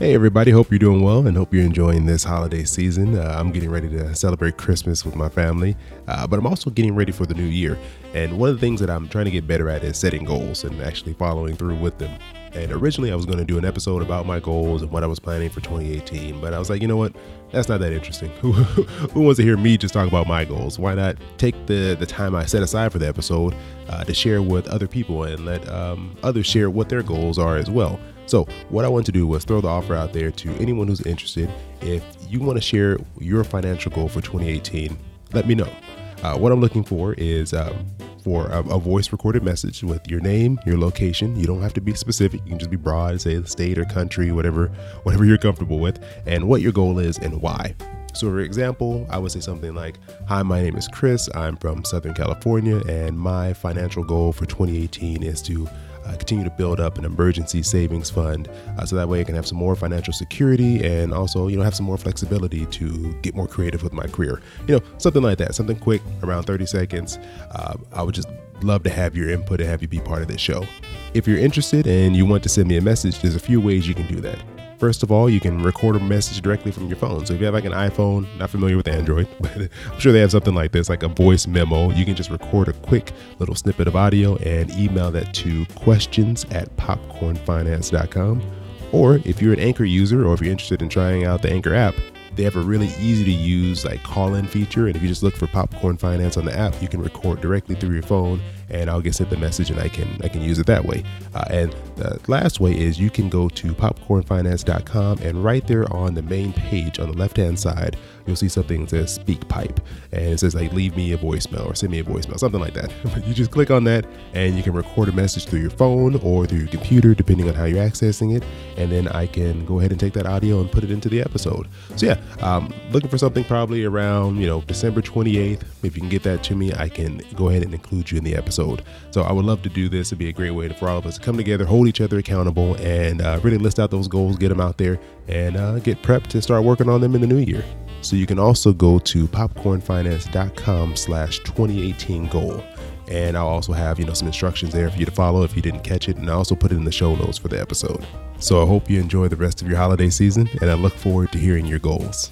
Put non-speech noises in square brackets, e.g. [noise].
Hey, everybody. Hope you're doing well and hope you're enjoying this holiday season. Uh, I'm getting ready to celebrate Christmas with my family, uh, but I'm also getting ready for the new year. And one of the things that I'm trying to get better at is setting goals and actually following through with them. And originally, I was going to do an episode about my goals and what I was planning for 2018, but I was like, you know what? That's not that interesting. [laughs] Who, wants to hear me just talk about my goals? Why not take the, the time I set aside for the episode uh, to share with other people and let um, others share what their goals are as well? So, what I want to do was throw the offer out there to anyone who's interested. If you want to share your financial goal for 2018, let me know. Uh, what I'm looking for is um, for a, a, voice recorded message with your name, your location. You don't have to be specific. You can just be broad, say the state or country, whatever, whatever you're comfortable with, and what your goal is and why. So, for example, I would say something like, Hi, my name is Chris. I'm from Southern California, and my financial goal for 2018 is to uh, continue to build up an emergency savings fund uh, so that way I can have some more financial security and also, you know, have some more flexibility to get more creative with my career. You know, something like that, something quick, around 30 seconds. Uh, I would just love to have your input and have you be part of this show. If you're interested and you want to send me a message, there's a few ways you can do that. First of all, you can record a message directly from your phone. So if you have like an iPhone, not familiar with Android, [laughs] but I'm sure they have something like this, like a voice memo, you can just record a quick little snippet of audio and email that to questions at popcornfinance.com. Or if you're an Anchor user or if you're interested in trying out the Anchor app, they have a really easy to use like call in feature. And if you just look for Popcorn Finance on the app, you can record directly through your phone and I'll get sent the message and I can I can use it that way. Uh, and the last way is you can go to popcornfinance.com and right there on the main page on the left hand side, you'll see something that says SpeakPipe and it says like leave me a voicemail or send me a voicemail, something like that. [laughs] you just click on that and you can record a message through your phone or through your computer, depending on how you're accessing it. And then I can go ahead and take that audio and put it into the episode. So yeah, um, looking for something probably around, you know, December 28th. If you can get that to me, I can go ahead and include you in the episode. So I would love to do this. It'd be a great way for all of us to come together, hold each other accountable, and uh, really list out those goals, get them out there, and uh, get prepped to start working on them in the new year. So you can also go to popcornfinance.com slash 2018 goal. And I'll also have, you know, some instructions there for you to follow if you didn't catch it. And I also put it in the show notes for the episode. So I hope you enjoy the rest of your holiday season and I look forward to hearing your goals.